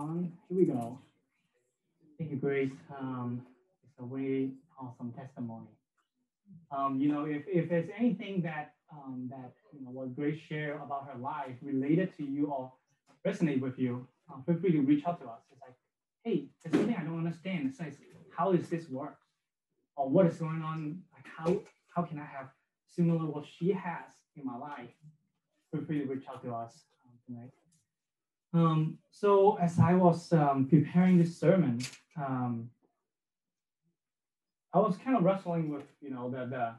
on. Here we go. Thank you, Grace. Um, it's a very awesome testimony. Um, you know, if, if there's anything that um, that you know what Grace shared about her life related to you or resonate with you, uh, feel free to reach out to us. It's like, hey, there's something I don't understand. It's like, how does this work? Or what is going on? Like how how can I have similar what she has in my life? Feel free to reach out to us um, tonight. Um, so as I was um, preparing this sermon, um, I was kind of wrestling with, you know, the, the,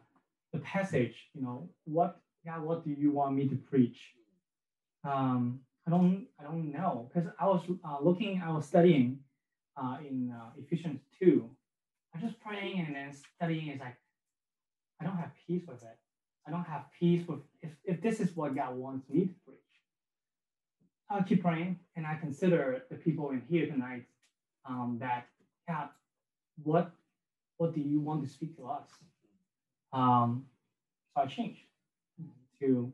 the passage, you know, what, God, what do you want me to preach? Um, I don't, I don't know, because I was uh, looking, I was studying uh, in uh, Ephesians 2. I was just praying and then studying is like, I don't have peace with it. I don't have peace with, if, if this is what God wants me to preach. I'll keep praying and I consider the people in here tonight um, that, God, what what do you want to speak to us? Um, so I changed to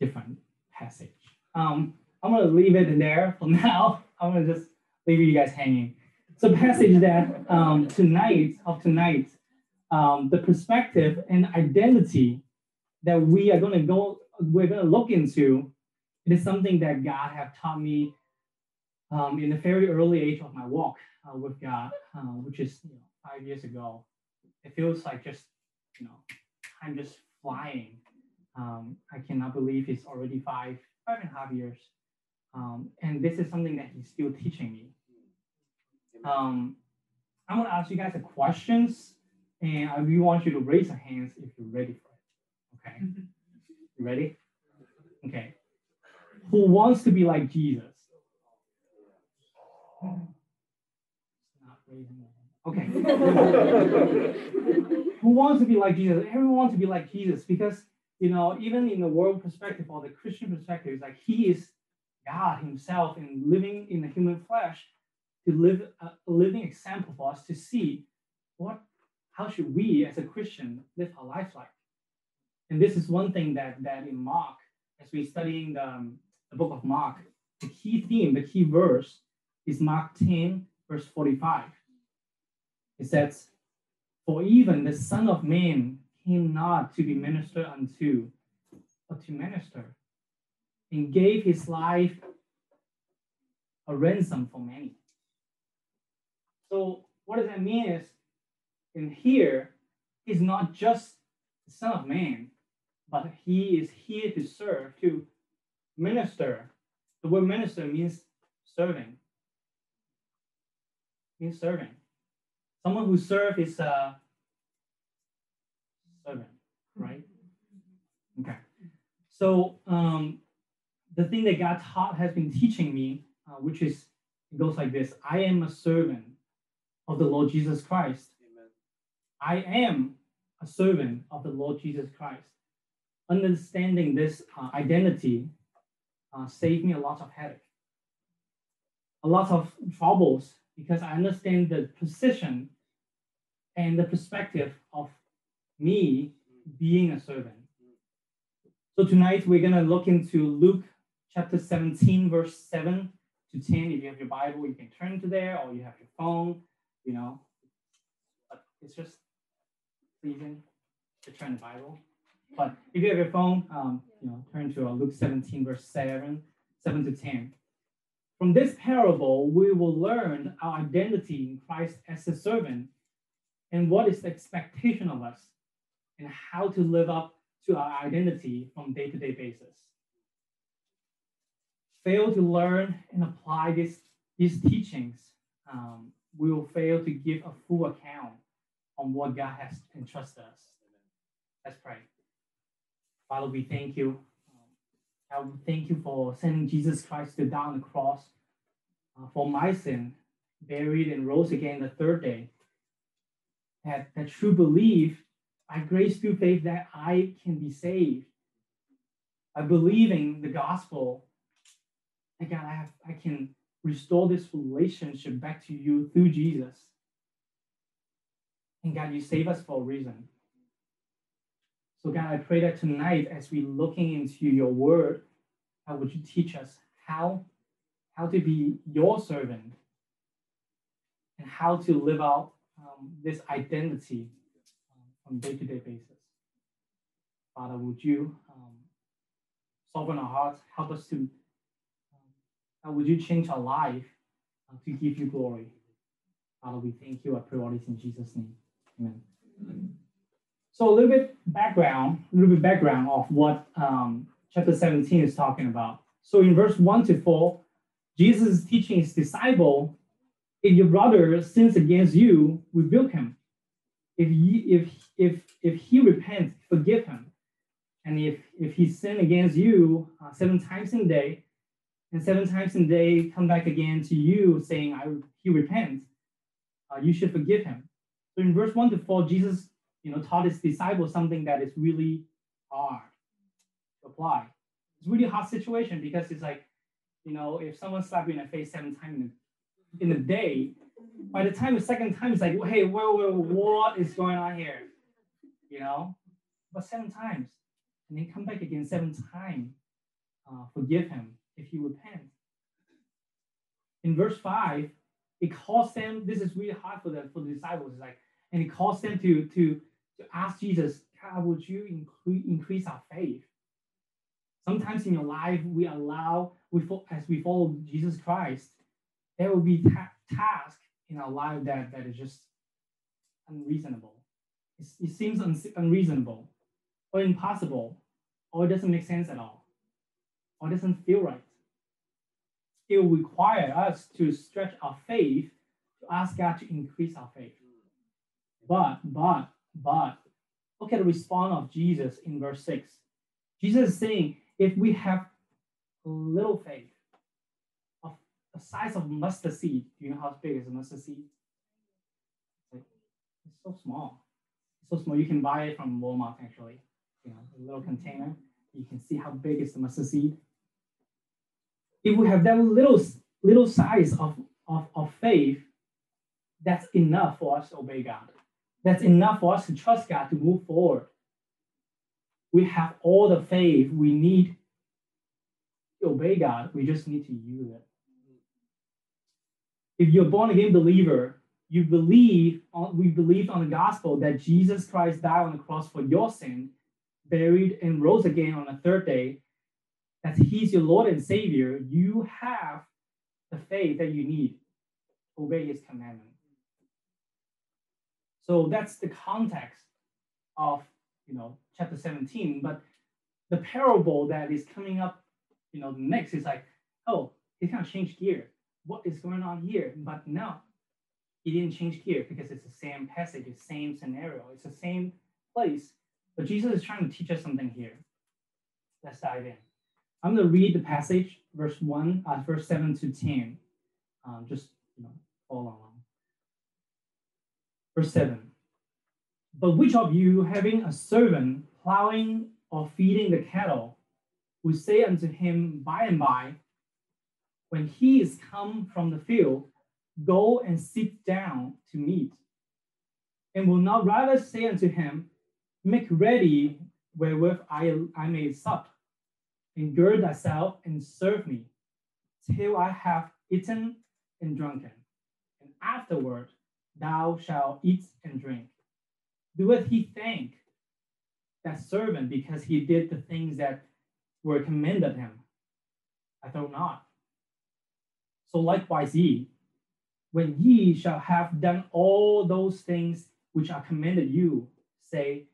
different passage. Um, I'm gonna leave it in there for now. I'm gonna just leave you guys hanging. So passage that um, tonight of tonight, um, the perspective and identity that we are gonna go, we're gonna look into. It is something that God have taught me um, in the very early age of my walk uh, with God, uh, which is you know, five years ago, it feels like just, you know, I'm just flying. Um, I cannot believe it's already five, five and a half years. Um, and this is something that he's still teaching me. Um, I'm gonna ask you guys a questions, and I really want you to raise your hands if you're ready for it. Okay, you ready? Okay. Who wants to be like Jesus? Okay. Who wants to be like Jesus? Everyone wants to be like Jesus because, you know, even in the world perspective or the Christian perspective, it's like he is God himself and living in the human flesh to live a living example for us to see what, how should we as a Christian live our life like? And this is one thing that, that in Mark, as we're studying the, um, the book of Mark, the key theme, the key verse is Mark 10, verse 45 it says, For even the Son of Man came not to be ministered unto, but to minister, and gave his life a ransom for many. So what does that mean is in here, he's not just the Son of Man, but he is here to serve, to minister. The word minister means serving. Means serving. Someone who serves is a servant, right? Okay. So um, the thing that God taught has been teaching me, uh, which is it goes like this: I am a servant of the Lord Jesus Christ. Amen. I am a servant of the Lord Jesus Christ. Understanding this uh, identity uh, saved me a lot of headache, a lot of troubles because I understand the position and the perspective of me being a servant. So tonight we're going to look into Luke chapter 17, verse 7 to 10. If you have your Bible, you can turn to there, or you have your phone, you know. But it's just pleasing to turn the Bible. But if you have your phone, um, you know, turn to uh, Luke 17, verse 7, 7 to 10. From this parable, we will learn our identity in Christ as a servant and what is the expectation of us and how to live up to our identity from day-to-day basis. Fail to learn and apply this, these teachings, um, we will fail to give a full account on what God has entrusted us. Let's pray. Father, we thank you I thank you for sending Jesus Christ to die on the cross uh, for my sin, buried and rose again the third day. That, that true belief, by grace through faith, that I can be saved. By believing the gospel, that God, I, have, I can restore this relationship back to you through Jesus. And God, you save us for a reason. So, God, I pray that tonight, as we're looking into your word, how would you teach us how, how to be your servant, and how to live out um, this identity um, on day-to-day basis. Father, would you um, soften our hearts, help us to, um, would you change our life uh, to give you glory? Father, we thank you. I pray all this in Jesus' name. Amen. Amen. So a little bit background, a little bit background of what um, chapter 17 is talking about. So in verse 1 to 4, Jesus is teaching his disciple, if your brother sins against you, rebuke him. If he, if if if he repents, forgive him. And if if he sinned against you uh, seven times in a day, and seven times in a day come back again to you saying, I, he repents, uh, you should forgive him. So in verse 1 to 4, Jesus you know, taught his disciples something that is really hard to apply. It's really hard situation because it's like, you know, if someone slapped you in the face seven times in a day, by the time the second time it's like, hey, whoa, whoa, what is going on here? You know, but seven times, and then come back again seven times, uh, forgive him if he repents. In verse five, it calls them. This is really hard for the for the disciples. It's like, and it calls them to to to ask Jesus, God, would you incre- increase our faith? Sometimes in your life, we allow, we as we follow Jesus Christ, there will be ta- tasks in our life that, that is just unreasonable. It's, it seems un- unreasonable or impossible, or it doesn't make sense at all, or doesn't feel right. It will require us to stretch our faith to ask God to increase our faith. But, but but look at the response of Jesus in verse 6. Jesus is saying, if we have a little faith of the size of mustard seed, do you know how big is a mustard seed? It's, it's so small. It's so small. You can buy it from Walmart actually. You know, a little container. You can see how big is the mustard seed. If we have that little little size of, of, of faith, that's enough for us to obey God. That's enough for us to trust God to move forward. We have all the faith we need to obey God. We just need to use it. If you're a born again believer, you believe on, we believe on the gospel that Jesus Christ died on the cross for your sin, buried and rose again on the third day, that he's your Lord and Savior, you have the faith that you need obey his commandment. So that's the context of you know chapter 17. But the parable that is coming up, you know, next is like, oh, he kind of changed gear. What is going on here? But no, he didn't change gear because it's the same passage, the same scenario, it's the same place. But Jesus is trying to teach us something here. Let's dive in. I'm going to read the passage, verse 1, uh, verse 7 to 10. Um, just you know, follow along. Verse 7 But which of you, having a servant plowing or feeding the cattle, will say unto him by and by, when he is come from the field, Go and sit down to meat? And will not rather say unto him, Make ready wherewith I, I may sup, and gird thyself and serve me, till I have eaten and drunken, and afterward thou shalt eat and drink. Doeth he thank that servant because he did the things that were commanded him? I thought not. So likewise ye, when ye shall have done all those things which are commanded you, say,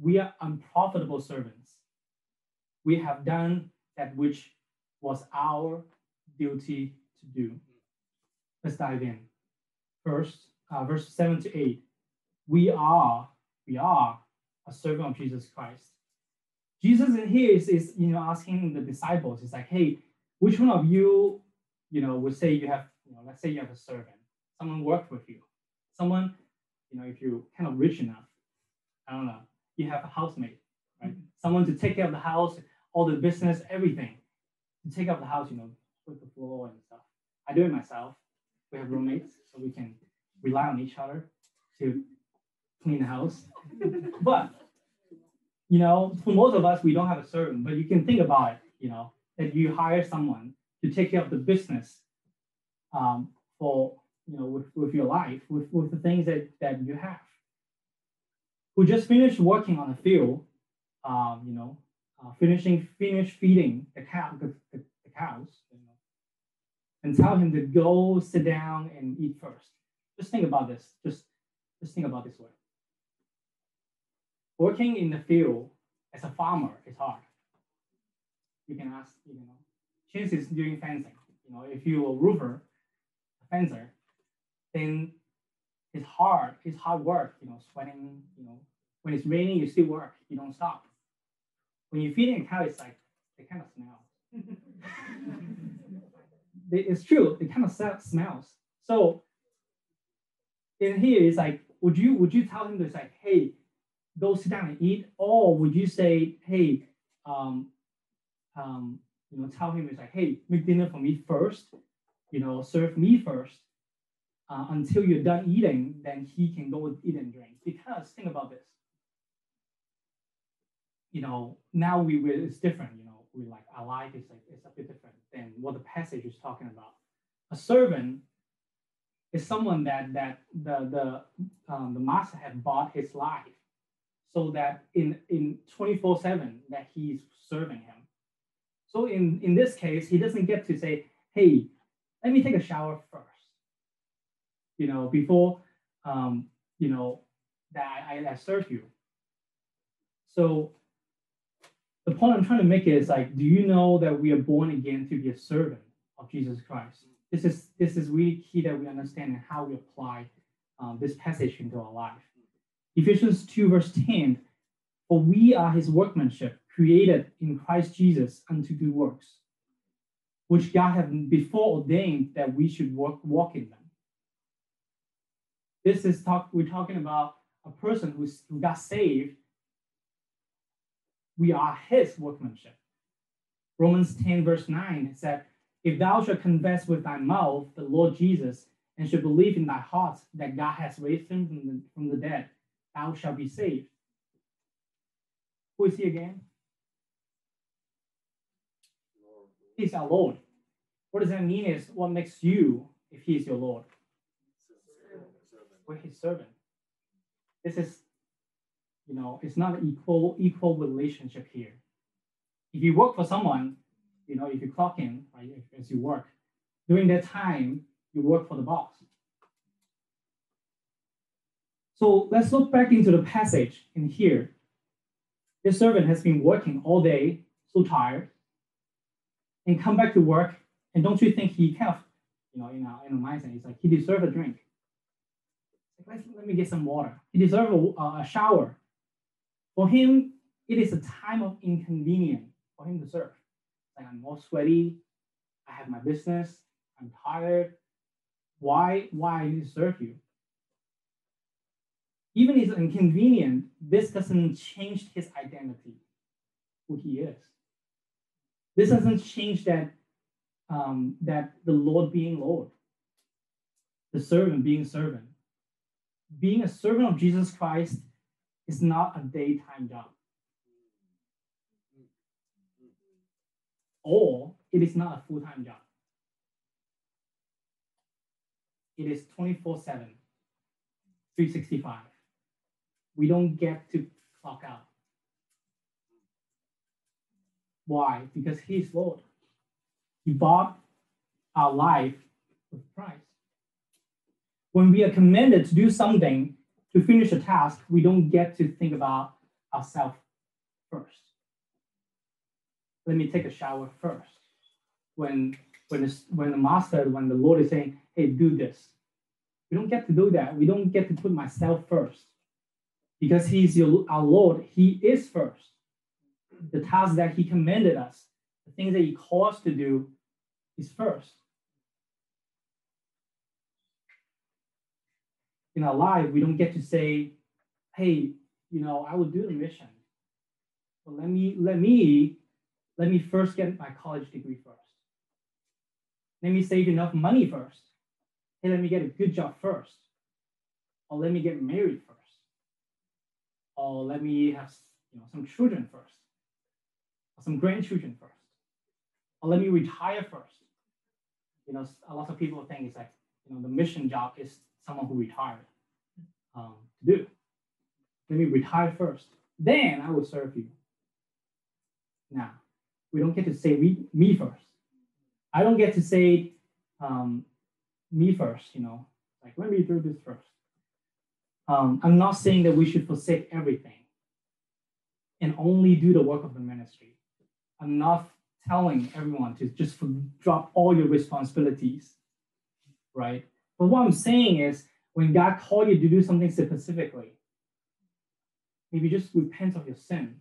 We are unprofitable servants. We have done that which was our duty to do. Let's dive in. First, uh, verse 7 to 8. We are, we are a servant of Jesus Christ. Jesus in here is, is you know asking the disciples, it's like, hey, which one of you, you know, would say you have, you know, let's say you have a servant, someone worked with you, someone, you know, if you're kind of rich enough, I don't know, you have a housemate, right? Someone to take care of the house, all the business, everything. To take care of the house, you know, put the floor and stuff. I do it myself. We have roommates, so we can rely on each other to clean the house. but you know, for most of us, we don't have a servant, but you can think about it, you know, that you hire someone to take care of the business um, for you know with, with your life, with, with the things that, that you have. Who just finished working on the field, um, you know, uh, finishing finish feeding the cow the, the, the cows, and tell him to go sit down and eat first. Just think about this. Just just think about this way. Working in the field as a farmer is hard. You can ask, you know, chances doing fencing. You know, if you're a roofer, a fencer, then it's hard. It's hard work. You know, sweating. You know, when it's raining, you still work. You don't stop. When you're feeding a cow, it's like they kind of smell. it's true. It kind of smells. So in here, it's like, would you would you tell him to like, hey, go sit down and eat, or would you say, hey, um, um, you know, tell him it's like, hey, make dinner for me first, you know, serve me first, uh, until you're done eating, then he can go eat and drink. Because think about this, you know, now we it's different, you know, we like our life is like it's a bit different than what the passage is talking about. A servant is someone that that the the um, the master had bought his life so that in in 24 7 that he's serving him. So in in this case he doesn't get to say hey let me take a shower first. You know before um, you know that I, I serve you. So the point i'm trying to make is like do you know that we are born again to be a servant of jesus christ this is this is really key that we understand and how we apply um, this passage into our life Ephesians 2, verse 10 For we are his workmanship, created in Christ Jesus unto good works, which God had before ordained that we should work, walk in them. This is talk, we're talking about a person who's, who got saved. We are his workmanship. Romans 10, verse 9 said, If thou shalt confess with thy mouth the Lord Jesus, and shalt believe in thy heart that God has raised him from the, from the dead, thou shalt be saved. Who is he again? He's our Lord. What does that mean is what makes you if he is your Lord? We're his servant. This is, you know, it's not an equal equal relationship here. If you work for someone, you know, if you clock in, right, as you work, during that time, you work for the boss. So let's look back into the passage in here. This servant has been working all day, so tired, and come back to work. And don't you think he kind of, you know, in our, in a mindset, he's like, he deserves a drink. Like, let me get some water. He deserves a, a shower. For him, it is a time of inconvenience for him to serve. Like I'm all sweaty. I have my business. I'm tired. Why? Why I need to serve you? even if it's inconvenient, this doesn't change his identity, who he is. This doesn't change that um, that the Lord being Lord, the servant being servant. Being a servant of Jesus Christ is not a daytime job. Or it is not a full-time job. It is 24-7, 365 we don't get to clock out. Why? Because He's Lord. He bought our life with price. When we are commanded to do something to finish a task, we don't get to think about ourselves first. Let me take a shower first. When when the, when the master, when the Lord is saying, "Hey, do this," we don't get to do that. We don't get to put myself first because he's your, our Lord, he is first. The task that he commanded us, the things that he calls us to do, is first. In our life, we don't get to say, hey, you know, I will do the mission. But let me, let me, let me first get my college degree first. Let me save enough money first. Hey, let me get a good job first. Or let me get married first or let me have you know, some children first, or some grandchildren first, or let me retire first. you know, a lot of people think it's like, you know, the mission job is someone who retired um, to do. Let me retire first. Then I will serve you. Now, we don't get to say we, me first. I don't get to say um, me first, you know, like let me do this first. Um, I'm not saying that we should forsake everything and only do the work of the ministry. I'm not telling everyone to just drop all your responsibilities, right? But what I'm saying is when God called you to do something specifically, maybe just repent of your sin.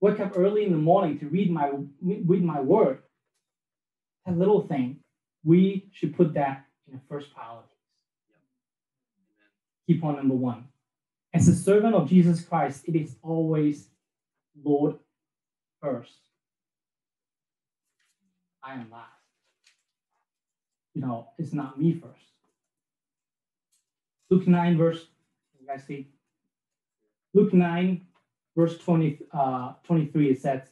Wake up early in the morning to read my read my word. That little thing, we should put that in the first priority. Key point number one. As a servant of Jesus Christ, it is always Lord first. I am last. You know, it's not me first. Luke 9, verse, you guys see? Luke 9, verse 20, uh, 23, it says,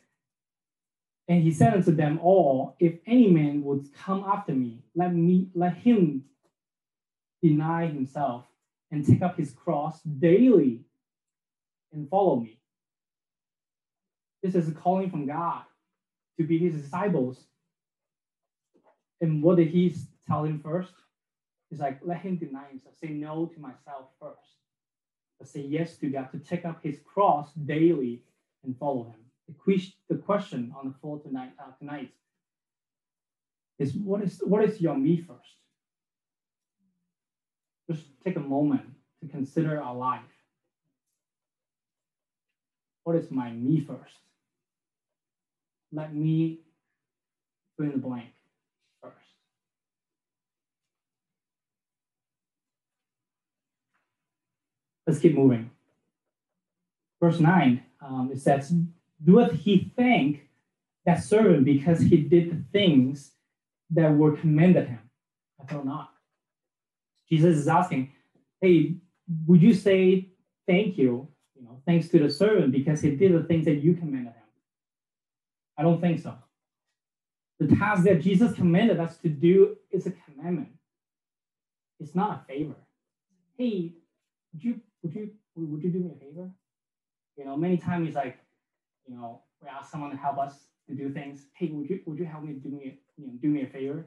And he said unto them all, If any man would come after me, let me let him deny himself and take up his cross daily and follow me. This is a calling from God to be his disciples. And what did he tell him first? He's like, let him deny himself, say no to myself first, say yes to God to take up his cross daily and follow him. The, the question on the floor tonight, uh, tonight is what is what is your me first? Just take a moment to consider our life. What is my me first? Let me fill in the blank first. Let's keep moving. Verse 9, um, it says, Doeth he thank that servant because he did the things that were commanded him? I thought not. Jesus is asking, hey, would you say thank you, you know, thanks to the servant because he did the things that you commanded him? I don't think so. The task that Jesus commanded us to do is a commandment. It's not a favor. Hey, would you would you would you do me a favor? You know, many times it's like, you know, we ask someone to help us to do things. Hey, would you would you help me do me you know do me a favor?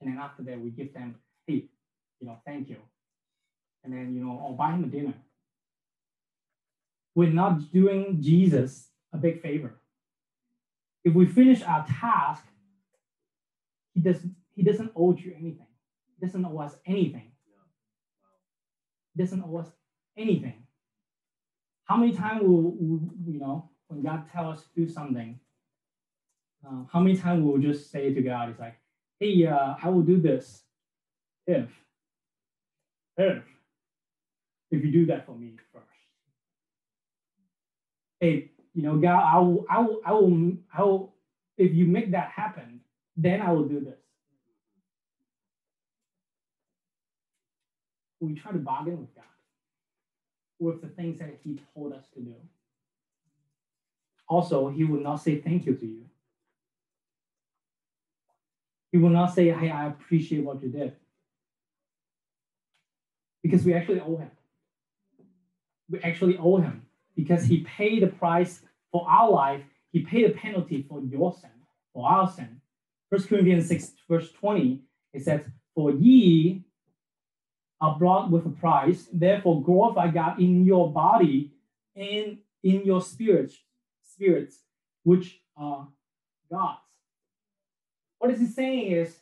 And then after that, we give them, hey, you know, thank you and then you know, I'll buy him a dinner. We're not doing Jesus a big favor. If we finish our task, he doesn't he doesn't owe you anything. He doesn't owe us anything. He doesn't owe us anything. How many times will, you know when God tells us to do something? Uh, how many times will we just say to God, "It's like, hey, uh, I will do this if, if." if you do that for me first. Hey, you know, God, I will, I will, I will, I will, if you make that happen, then I will do this. We try to bargain with God with the things that He told us to do. Also, He will not say thank you to you. He will not say, Hey, I appreciate what you did. Because we actually owe Him we actually owe him because he paid the price for our life. He paid a penalty for your sin, for our sin. First Corinthians 6, verse 20, it says, For ye are brought with a price, therefore glorify God in your body and in your spirits, spirits, which are God's. What is he saying is,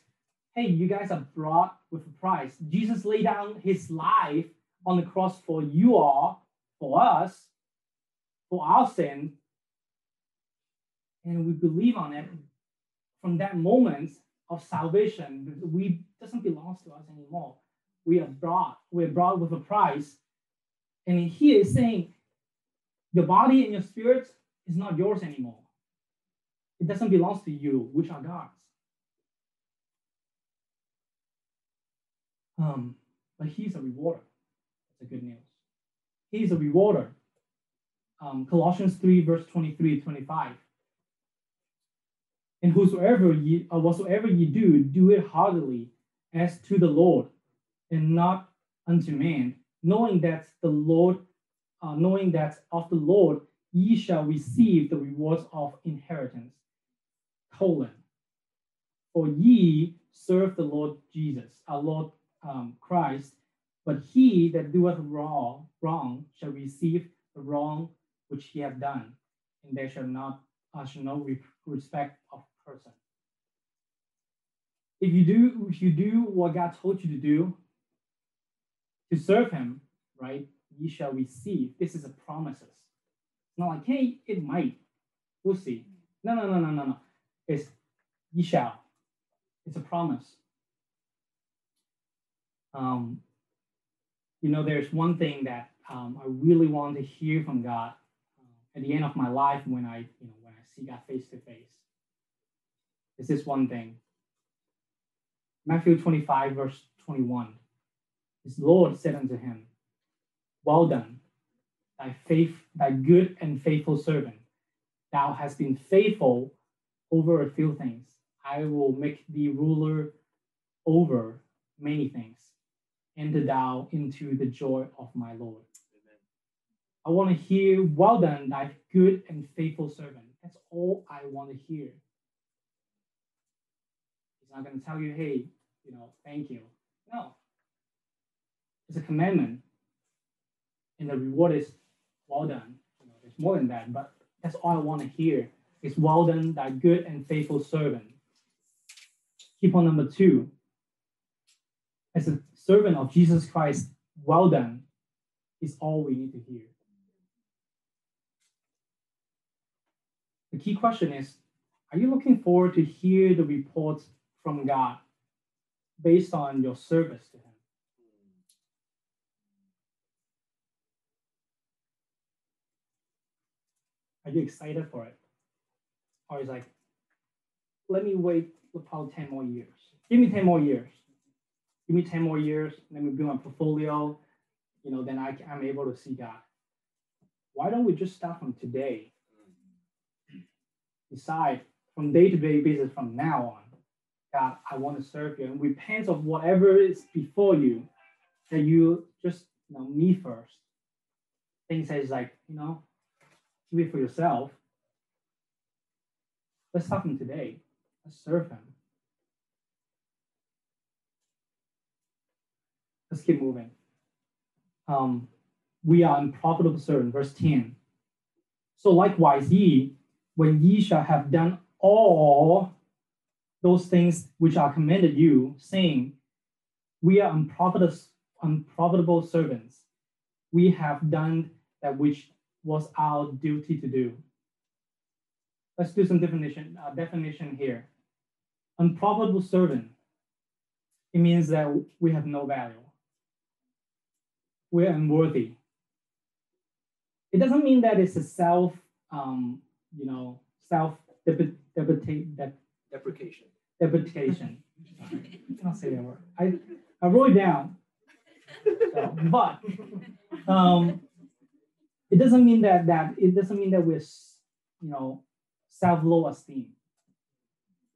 hey, you guys are brought with a price. Jesus laid down his life on the cross for you all for us, for our sin, and we believe on it, from that moment of salvation, we doesn't belong to us anymore. We are brought, we're brought with a price. And he is saying, your body and your spirit is not yours anymore. It doesn't belong to you, which are God's. Um, but he's a rewarder. That's a good news. He is a rewarder. Um, Colossians 3, verse 23 to 25. And whosoever ye, uh, whatsoever ye do, do it heartily as to the Lord, and not unto man, knowing that the Lord, uh, knowing that of the Lord ye shall receive the rewards of inheritance. Colon. For ye serve the Lord Jesus, our Lord um, Christ, but he that doeth wrong, wrong shall receive the wrong which he hath done, and there shall not uh, shall no respect of person. If you do, if you do what God told you to do, to serve Him, right, ye shall receive. This is a promises. It's not like, hey, it might. We'll see. No, no, no, no, no, no. It's ye shall. It's a promise. Um, you know, there's one thing that um, I really want to hear from God uh, at the end of my life when I, you know, when I see God face to face. Is this one thing? Matthew 25, verse 21. His Lord said unto him, Well done, thy faith, thy good and faithful servant. Thou hast been faithful over a few things. I will make thee ruler over many things. Enter thou into the joy of my Lord. Amen. I want to hear, Well done, thy good and faithful servant. That's all I want to hear. He's not going to tell you, Hey, you know, thank you. No. It's a commandment. And the reward is well done. You know, there's more than that, but that's all I want to hear. Is well done, thy good and faithful servant. Key point number two. As a servant of Jesus Christ, well done is all we need to hear. The key question is Are you looking forward to hear the reports from God based on your service to Him? Are you excited for it? Or is like, let me wait for about 10 more years. Give me 10 more years. Give me 10 more years, let me build my portfolio, you know, then I, I'm able to see God. Why don't we just start from today? Decide from day to day basis from now on, God, I want to serve you and repent of whatever is before you that you just, you know, me first. Things that is like, you know, do it for yourself. Let's start from today. Let's serve him. Let's keep moving. Um, we are unprofitable servant, verse 10. So likewise, ye, when ye shall have done all those things which are commanded you, saying, We are unprofitable, unprofitable servants. We have done that which was our duty to do. Let's do some definition, uh, definition here. Unprofitable servant, it means that we have no value. We're unworthy. It doesn't mean that it's a self, um, you know, self deprecation. Deprecation. I can't say that word. I, I wrote it down. So, but um, it doesn't mean that that it doesn't mean that we're you know self low esteem.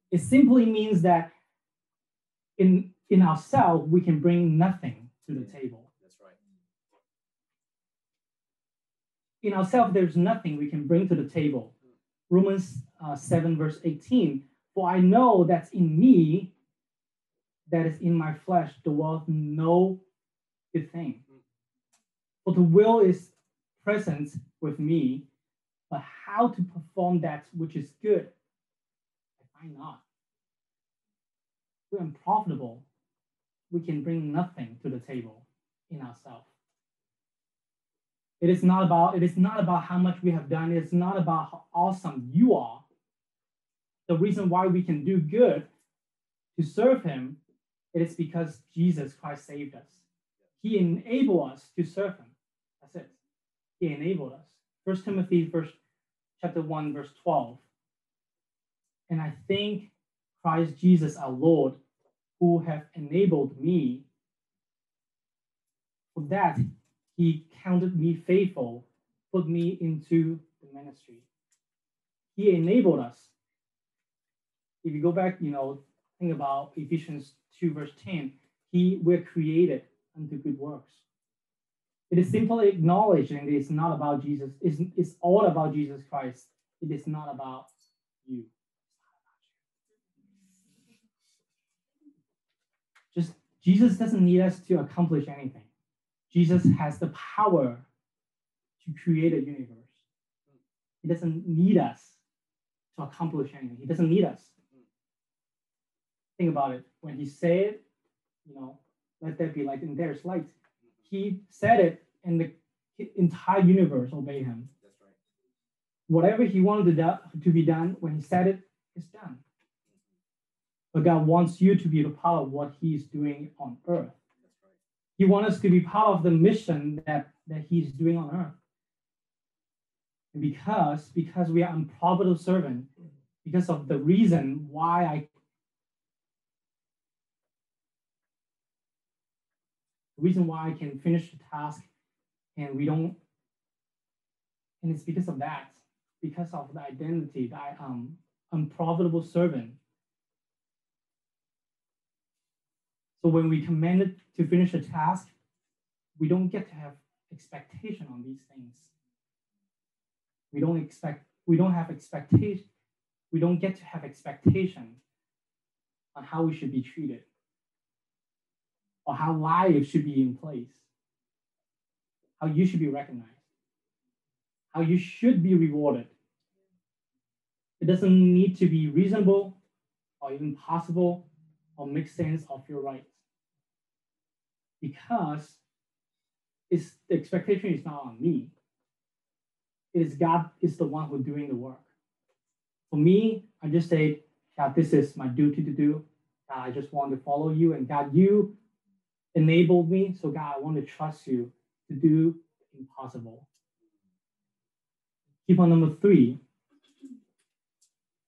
It simply means that in in ourselves we can bring nothing to the table. That's right. In ourselves, there's nothing we can bring to the table. Romans uh, 7, verse 18. For I know that's in me, that is in my flesh, dwelleth no good thing. Hmm. For the will is present with me, but how to perform that which is good, I find not. We're unprofitable. We can bring nothing to the table in ourselves. It is not about it is not about how much we have done. It's not about how awesome you are. The reason why we can do good to serve Him, it is because Jesus Christ saved us. He enabled us to serve Him. He enabled us. First Timothy verse chapter 1, verse 12. And I thank Christ Jesus our Lord, who have enabled me. For that he counted me faithful, put me into the ministry. He enabled us. if you go back, you know, think about Ephesians 2, verse 10, he we're created unto good works. It is simply acknowledging it's not about Jesus, it's, it's all about Jesus Christ. It is not about you. Just Jesus doesn't need us to accomplish anything. Jesus has the power to create a universe. He doesn't need us to accomplish anything. He doesn't need us. Think about it. When he said, you know, let there be light, and there's light. He said it, and the entire universe obeyed him. That's right. Whatever he wanted to, do, to be done, when he said it, it's done. But God wants you to be a part of what He's doing on earth. He wants us to be part of the mission that, that He's doing on earth. And because, because we are unprofitable servant, mm-hmm. because of the reason why I the reason why I can finish the task and we don't and it's because of that, because of the identity that I am um, unprofitable servant So when we commanded to finish a task, we don't get to have expectation on these things. We don't expect, we don't have expectation, we don't get to have expectation on how we should be treated or how life should be in place, how you should be recognized, how you should be rewarded. It doesn't need to be reasonable or even possible or make sense of your rights. Because it's, the expectation is not on me. It is God is the one who's doing the work. For me, I just say, God, this is my duty to do. God, I just want to follow you. And God, you enabled me. So God, I want to trust you to do the impossible. Key point number three.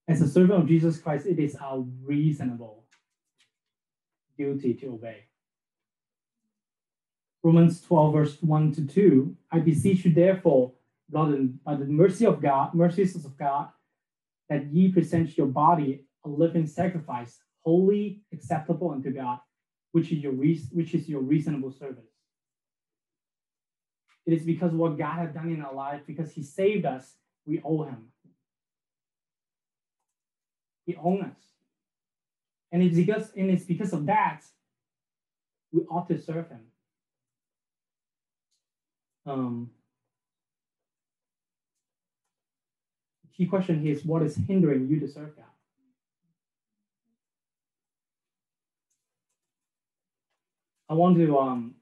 As a servant of Jesus Christ, it is our reasonable duty to obey. Romans 12, verse 1 to 2. I beseech you, therefore, brethren, by the mercy of God, mercies of God, that ye present your body a living sacrifice, holy, acceptable unto God, which is your which is your reasonable service. It is because what God has done in our life, because He saved us, we owe Him. He owns us. And it's because and it's because of that we ought to serve him. Um, key question here is what is hindering you to serve God? I want to um,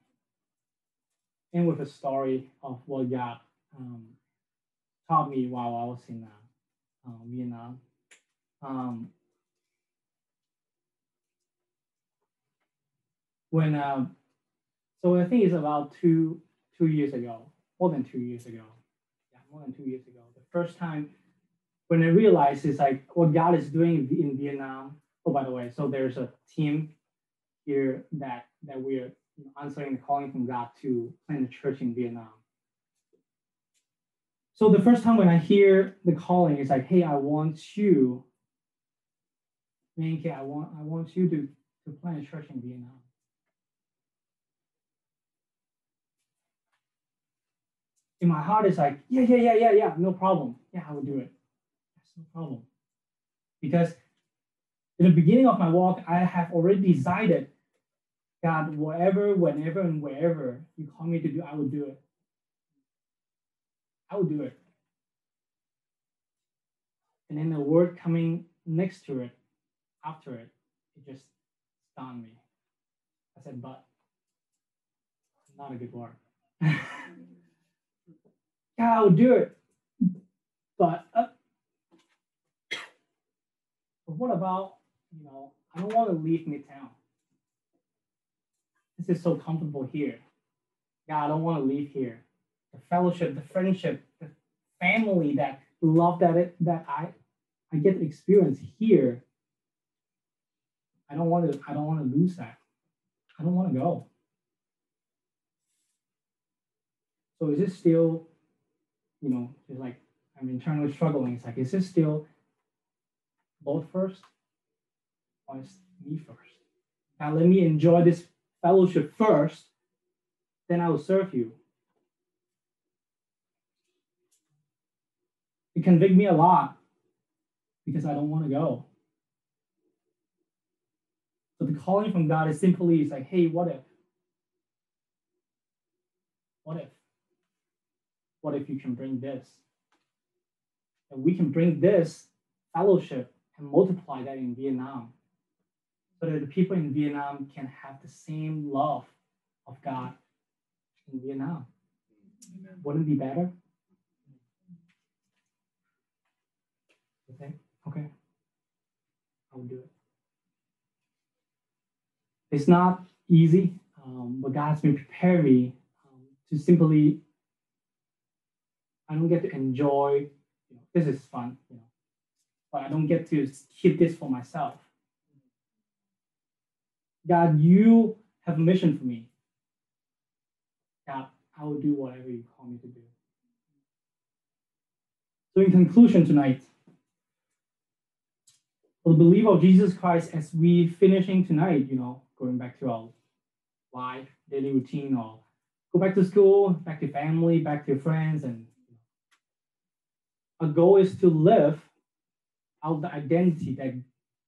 end with a story of what God um, taught me while I was in uh, uh, Vietnam. Um, when um, so I think it's about two two years ago, more than two years ago. Yeah, more than two years ago. The first time when I realized it's like what God is doing in Vietnam. Oh, by the way, so there's a team here that that we're answering the calling from God to plant a church in Vietnam. So the first time when I hear the calling, it's like, hey, I want you, Manke, I want I want you to to plant a church in Vietnam. in my heart is like, yeah, yeah, yeah, yeah, yeah, no problem. Yeah, I will do it. That's no problem. Because in the beginning of my walk, I have already decided, God, whatever, whenever, and wherever you call me to do, I will do it. I will do it. And then the word coming next to it, after it, it just stunned me. I said, but not a good word. God, I will do it. But, uh, but what about, you know, I don't want to leave Midtown. Is so comfortable here. God, I don't want to leave here. The fellowship, the friendship, the family that love that it, that I I get to experience here. I don't want to I don't want to lose that. I don't want to go. So is this still you know, it's like I'm internally struggling. It's like, is this still both first points me first. Now let me enjoy this fellowship first, then I will serve you. It convict me a lot because I don't want to go. But the calling from God is simply it's like, hey, what if? What if? What if you can bring this? And we can bring this fellowship and multiply that in Vietnam so that the people in Vietnam can have the same love of God in Vietnam. Amen. Wouldn't it be better? Okay, okay. I'll do it. It's not easy, um, but God's been preparing me um, to simply, I don't get to enjoy, you know, this is fun, you know, but I don't get to keep this for myself. God, you have a mission for me. God, I will do whatever you call me to do. So, in conclusion tonight, for the believer of Jesus Christ, as we finishing tonight, you know, going back to our life, daily routine, or go back to school, back to family, back to your friends, and our goal is to live out the identity that,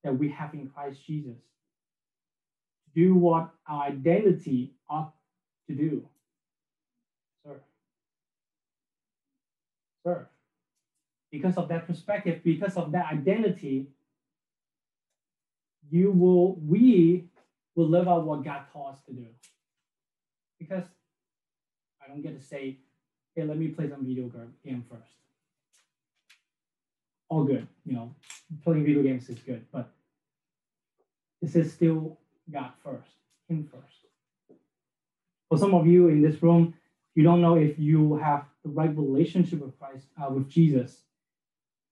that we have in Christ Jesus. Do what our identity ought to do. Sir. Sir. Because of that perspective, because of that identity, you will, we will live out what God calls us to do. Because I don't get to say, hey, let me play some video game first. All good, you know, playing video games is good, but this is still God first, Him first. For some of you in this room, you don't know if you have the right relationship with Christ, uh, with Jesus,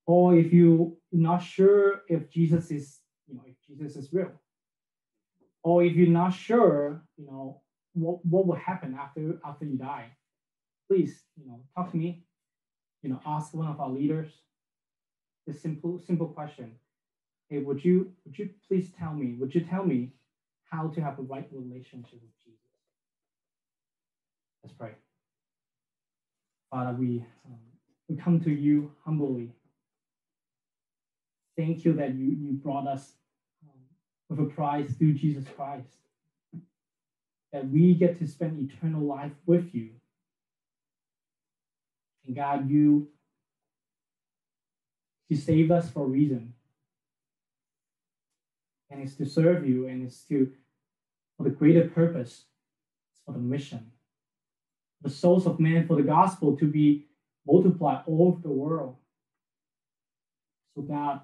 or if you're not sure if Jesus is you know, if Jesus is real. Or if you're not sure, you know, what, what will happen after after you die, please, you know, talk to me. You know, ask one of our leaders. This simple simple question. Hey, would you would you please tell me? Would you tell me how to have a right relationship with Jesus? Let's pray. Father, we um, we come to you humbly. Thank you that you you brought us with a price through Jesus Christ. That we get to spend eternal life with you. And God, you, you saved us for a reason. And it's to serve you and it's to for the greater purpose, it's for the mission. The souls of men for the gospel to be multiplied all over the world. So God,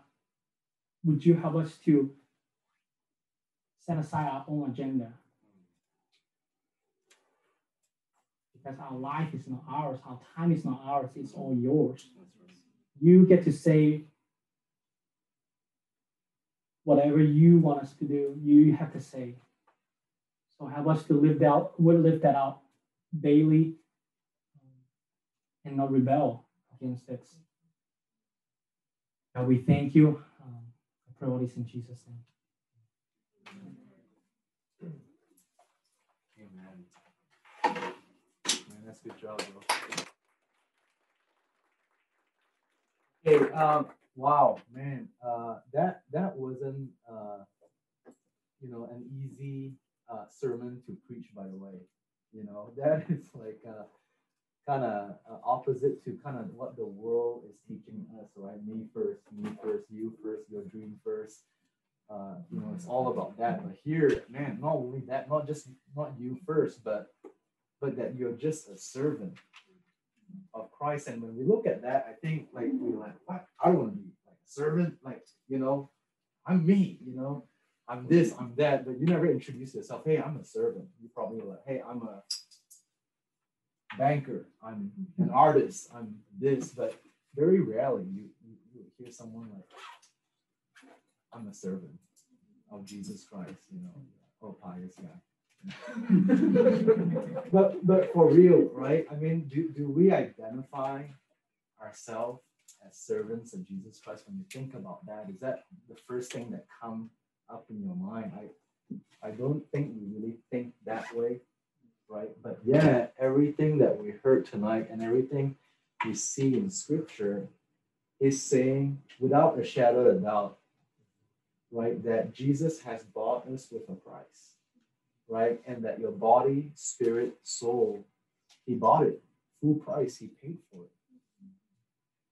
would you help us to set aside our own agenda. Because our life is not ours, our time is not ours, it's all yours. You get to say whatever you want us to do, you have to say. So help us to live that, we'll live that out daily and not rebel against it. God, we thank you. Um, I pray all this in Jesus' name. Amen. Man, that's Good job, bro. Okay, um, wow, man, uh, that that wasn't uh, you know an easy uh, sermon to preach. By the way, you know that is like uh, kind of uh, opposite to kind of what the world is teaching us, right? Me first, me first, you first, your dream first. Uh, you know, it's all about that. But here, man, not only that, not just not you first, but but that you're just a servant of Christ. And when we look at that, I think like we're like, what? I don't want to be like a servant, like, you know, I'm me, you know, I'm this, I'm that, but you never introduce yourself. Hey, I'm a servant. You probably like, hey, I'm a banker, I'm an artist, I'm this, but very rarely you, you, you hear someone like, I'm a servant of Jesus Christ, you know, or pious guy. but but for real, right? I mean, do, do we identify ourselves as servants of Jesus Christ when you think about that? Is that the first thing that come up in your mind. I I don't think we really think that way, right? But yeah, everything that we heard tonight and everything we see in scripture is saying without a shadow of doubt, right, that Jesus has bought us with a price, right? And that your body, spirit, soul, he bought it full price, he paid for it.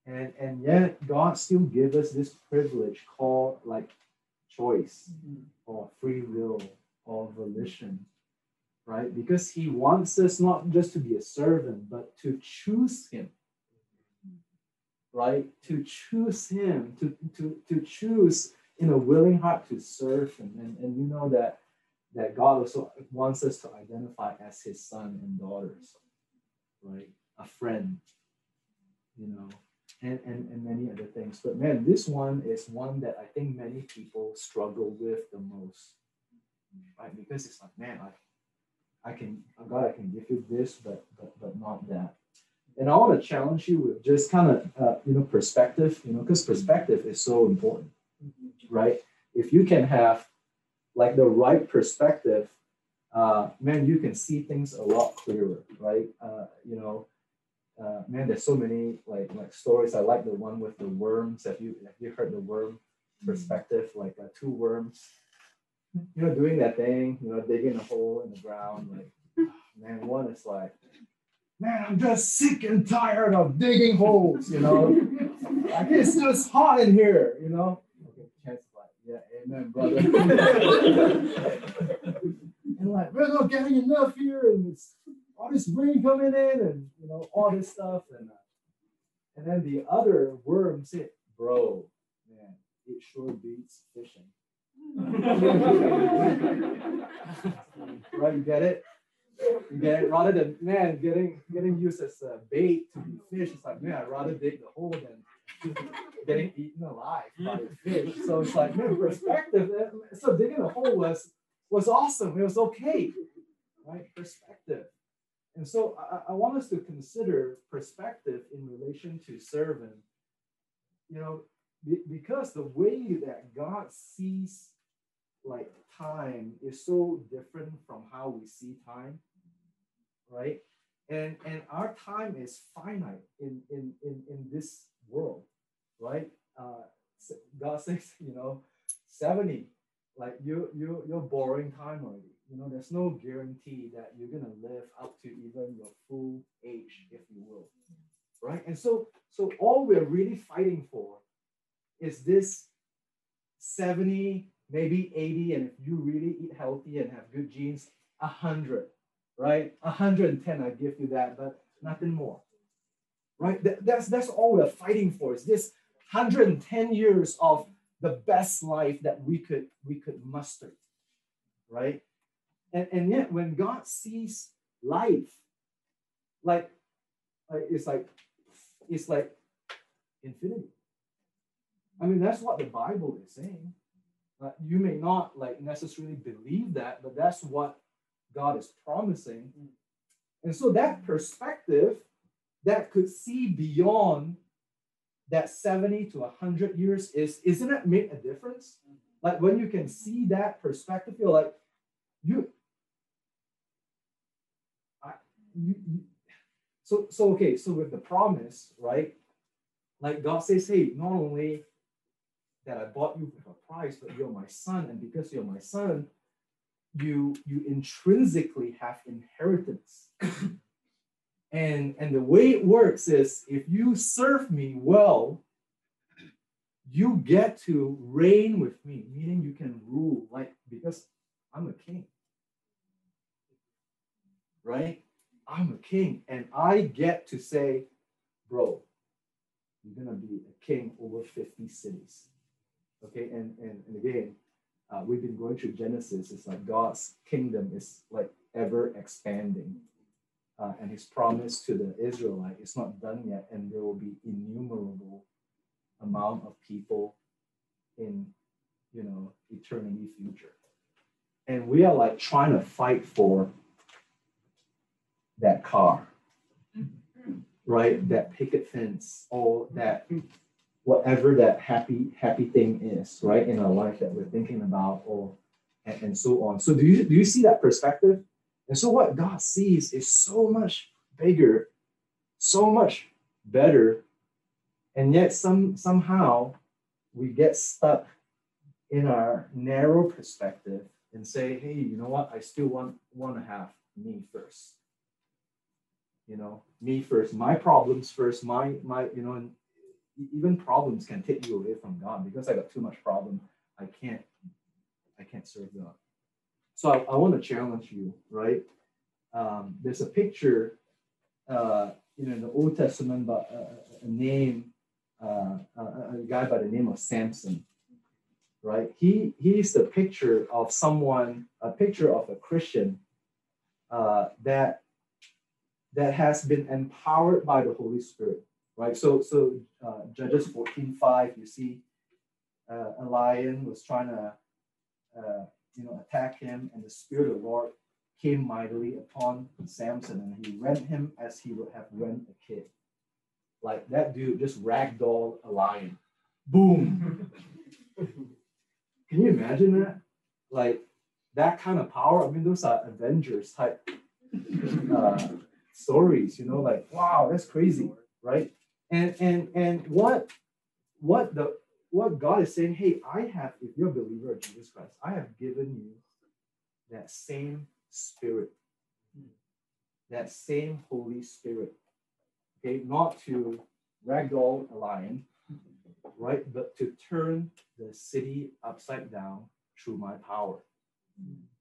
And, and yet God still gives us this privilege called like choice mm-hmm. or free will or volition, right? Because he wants us not just to be a servant, but to choose him, right? To choose him, to, to, to choose in a willing heart to serve him. And, and you know that, that God also wants us to identify as his son and daughters, right? A friend, you know, and, and, and many other things. But man, this one is one that I think many people struggle with the most, right? Because it's like, man, I, I can, God, I can give you this, but but but not that. And I want to challenge you with just kind of, uh, you know, perspective, you know, because perspective is so important, right? If you can have like the right perspective, uh, man, you can see things a lot clearer, right? Uh, you know, uh, man, there's so many like like stories. I like the one with the worms. Have you have you heard the worm mm. perspective? Like uh, two worms, you know, doing that thing, you know, digging a hole in the ground. Like, man, one is like, man, I'm just sick and tired of digging holes. You know, like it's just hot in here. You know. Okay, chance like, yeah, amen, brother. and like, we're not getting enough here, and it's all this rain coming in and you know all this stuff and uh, and then the other worm said bro man it sure beats fishing. Right you get it? You get it? Rather than man getting getting used as a bait to be fish it's like man i'd rather dig the hole than getting eaten alive by fish so it's like man perspective eh, so digging a hole was was awesome it was okay right perspective and so I, I want us to consider perspective in relation to serving. You know, because the way that God sees like time is so different from how we see time, right? And and our time is finite in in in, in this world, right? Uh, God says, you know, 70, like you you you're borrowing time already you know, there's no guarantee that you're to live up to even your full age, if you will. Right? And so, so all we're really fighting for is this 70, maybe 80, and if you really eat healthy and have good genes, 100, right? 110, I give you that, but nothing more. Right? That, that's, that's all we're fighting for is this 110 years of the best life that we could we could muster right and, and yet, when God sees life, like, like it's like it's like infinity. I mean, that's what the Bible is saying. Uh, you may not like necessarily believe that, but that's what God is promising. And so that perspective that could see beyond that 70 to 100 years is isn't it make a difference? Like when you can see that perspective, you're like, you you, you, so so okay so with the promise right like god says hey not only that i bought you with a price but you're my son and because you're my son you you intrinsically have inheritance and and the way it works is if you serve me well you get to reign with me meaning you can rule like because i'm a king right I'm a king and I get to say, bro, you're going to be a king over 50 cities. Okay, and, and, and again, uh, we've been going through Genesis. It's like God's kingdom is like ever expanding. Uh, and his promise to the Israelite is not done yet, and there will be innumerable amount of people in you know eternity future. And we are like trying to fight for that car, right? That picket fence, or that whatever that happy happy thing is, right, in our life that we're thinking about, or and, and so on. So do you do you see that perspective? And so what God sees is so much bigger, so much better, and yet some somehow we get stuck in our narrow perspective and say, hey, you know what? I still want want to have me first. You know, me first, my problems first, my my, you know, even problems can take you away from God because I got too much problem. I can't I can't serve God. So I, I want to challenge you, right? Um, there's a picture, uh, you know, in the Old Testament, but uh, a name, uh, a, guy by the name of Samson, right? He he's the picture of someone, a picture of a Christian uh, that that has been empowered by the Holy Spirit, right? So so uh, Judges 14, 5, you see uh, a lion was trying to you know, attack him, and the Spirit of the Lord came mightily upon Samson, and he rent him as he would have rent a kid. Like that dude just ragdoll a lion. Boom. Can you imagine that? Like that kind of power. I mean, those are Avengers type uh, stories. You know, like wow, that's crazy, right? And and and what what the what God is saying, hey, I have, if you're a believer of Jesus Christ, I have given you that same spirit, that same Holy Spirit. Okay, not to ragdoll a lion, right, but to turn the city upside down through my power.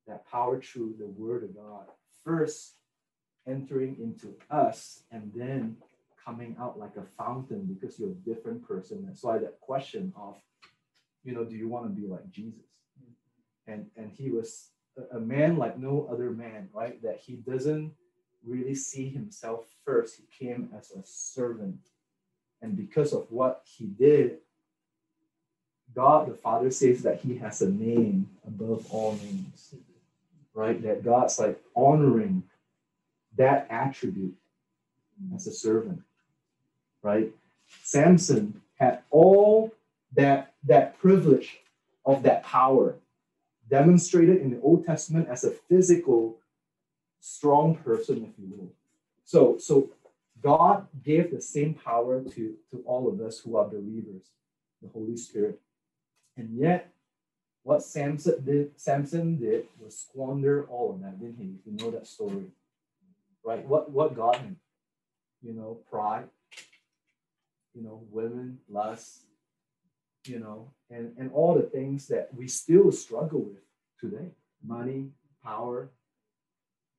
That power through the word of God. First entering into us and then coming out like a fountain because you're a different person. That's why that question of, you know, do you want to be like Jesus? Mm-hmm. And and he was a man like no other man, right? That he doesn't really see himself first. He came as a servant. And because of what he did, God the Father says that he has a name above all names, right? That God's like honoring that attribute as a servant right? Samson had all that, that privilege of that power demonstrated in the Old Testament as a physical, strong person, if you will. So, so God gave the same power to, to all of us who are believers, the Holy Spirit. And yet, what Samson did, Samson did was squander all of that, didn't he? You know that story. Right? What what got him? You know, pride, you know, women, lust, you know, and, and all the things that we still struggle with today. Money, power,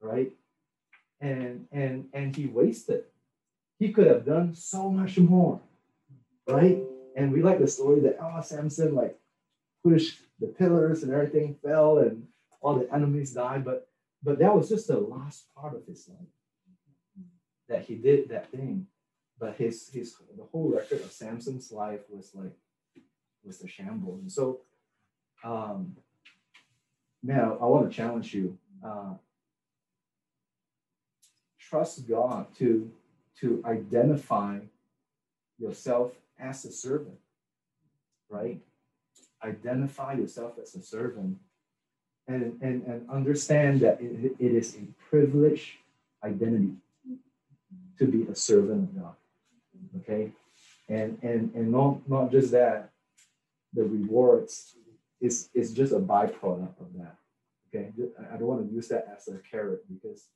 right? And and and he wasted. He could have done so much more, right? And we like the story that oh Samson like pushed the pillars and everything fell and all the enemies died, but but that was just the last part of his life that he did that thing but his his the whole record of Samson's life was like was a shambles. And so, um, I, I want to challenge you. Uh, trust God to to identify yourself as a servant, right? Identify yourself as a servant, and and and understand that it, it is a privileged identity to be a servant of God okay? And and and not not just that the rewards is is just a byproduct of that okay? I don't want to use that as a carrot because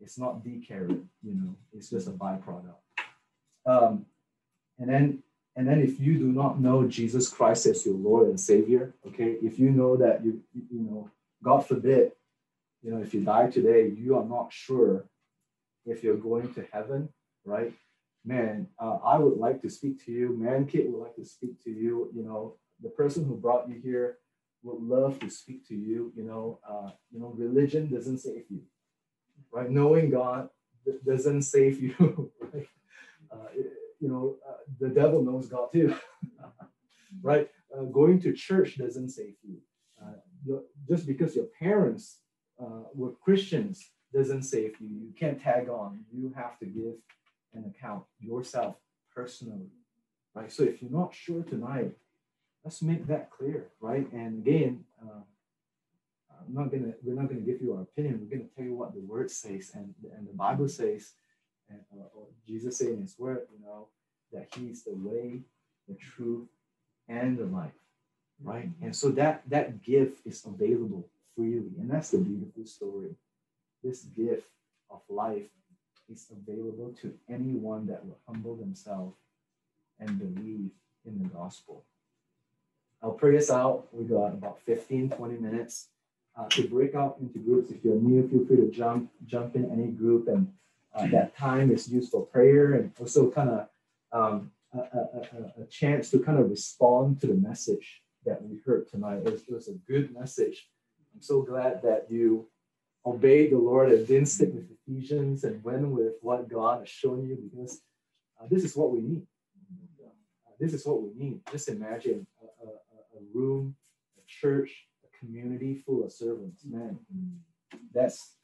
it's not the carrot you know? It's just a byproduct. Um, and then and then if you do not know jesus christ as your lord and savior okay? If you know that you you know god forbid you know if you die today you are not sure if you're going to heaven right man, uh, I would like to speak to you. Mankit would like to speak to you. You know, the person who brought you here would love to speak to you. You know, uh, you know, religion doesn't save you, right? Knowing God doesn't save you. right? Uh, you know, uh, the devil knows God too, right? Uh, going to church doesn't save you. Uh, just because your parents were Christians doesn't save you. You can't tag on. You have to give an account yourself personally. right? So if you're not sure tonight, let's make that clear, right? And again, uh, I'm not gonna we're not gonna give you our opinion. We're gonna tell you what the word says, and and the Bible says, and uh, or Jesus saying His word, you know, that He's the way, the truth, and the life, right? And so that that gift is available freely, and that's the beautiful story. This gift of life is available to anyone that will humble themselves and believe in the gospel. I'll pray us out. We got about 15, 20 minutes uh, to break out into groups. If you're new, feel free to jump jump in any group, and uh, that time is used for prayer and also kind of um, a, a, a, chance to kind of respond to the message that we heard tonight. It was, it was a good message. I'm so glad that you obeyed the Lord and didn't stick with Ephesians and went with what God has shown you because uh, this is what we need. Uh, this is what we need. Just imagine a, a, a room, a church, a community full of servants. Man, that's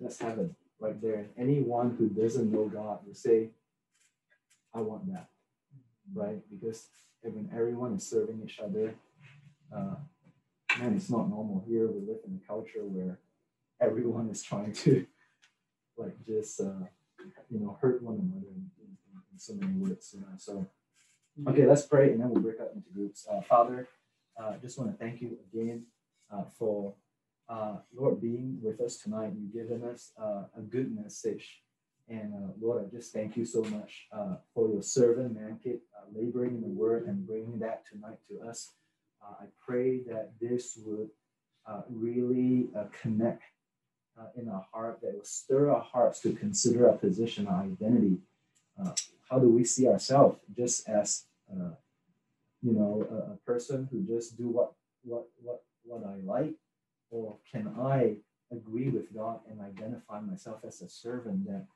that's heaven right there. Anyone who doesn't know God will say, I want that. Right? Because when everyone is serving each other, uh, man, it's not normal here. We live in a culture where everyone is trying to like just uh, you know hurt one another in, in, in so many words. You know? So okay, let's pray and then we'll break up into groups. Uh, Father, uh, just want to thank you again uh, for uh, Lord being with us tonight. You've given us uh, a good message. And uh, Lord, I just thank you so much for your servant, Mankit, laboring in the word and bringing that tonight to us. I pray that this would really connect in our heart, that will stir our hearts to consider our position, our identity. how do we see ourselves just as, you know, a, a person who just do what what what what I like? Or can I agree with God and identify myself as a servant that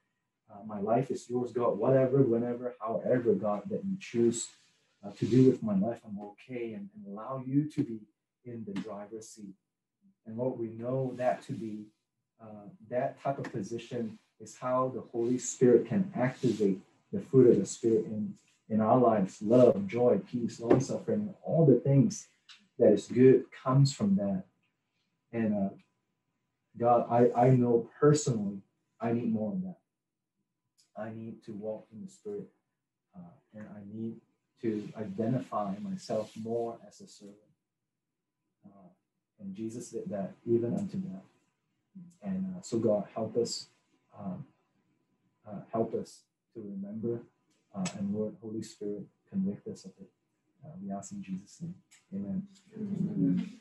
uh, my life is yours, God, whatever, whenever, however, God, that you choose uh, to do with my life, I'm okay and, and allow you to be in the driver's seat. And what we know that to be uh, that type of position is how the Holy Spirit can activate the fruit of the Spirit in, in our lives love, joy, peace, long suffering, all the things that is good comes from that. And uh, God, I, I know personally I need more of that. I need to walk in the Spirit, uh, and I need to identify myself more as a servant. Uh, and Jesus did that even unto death. And uh, so, God, help us, um, uh, help us to remember, uh, and Lord, Holy Spirit, convict us of it. Uh, we ask in Jesus' name. Amen. Amen.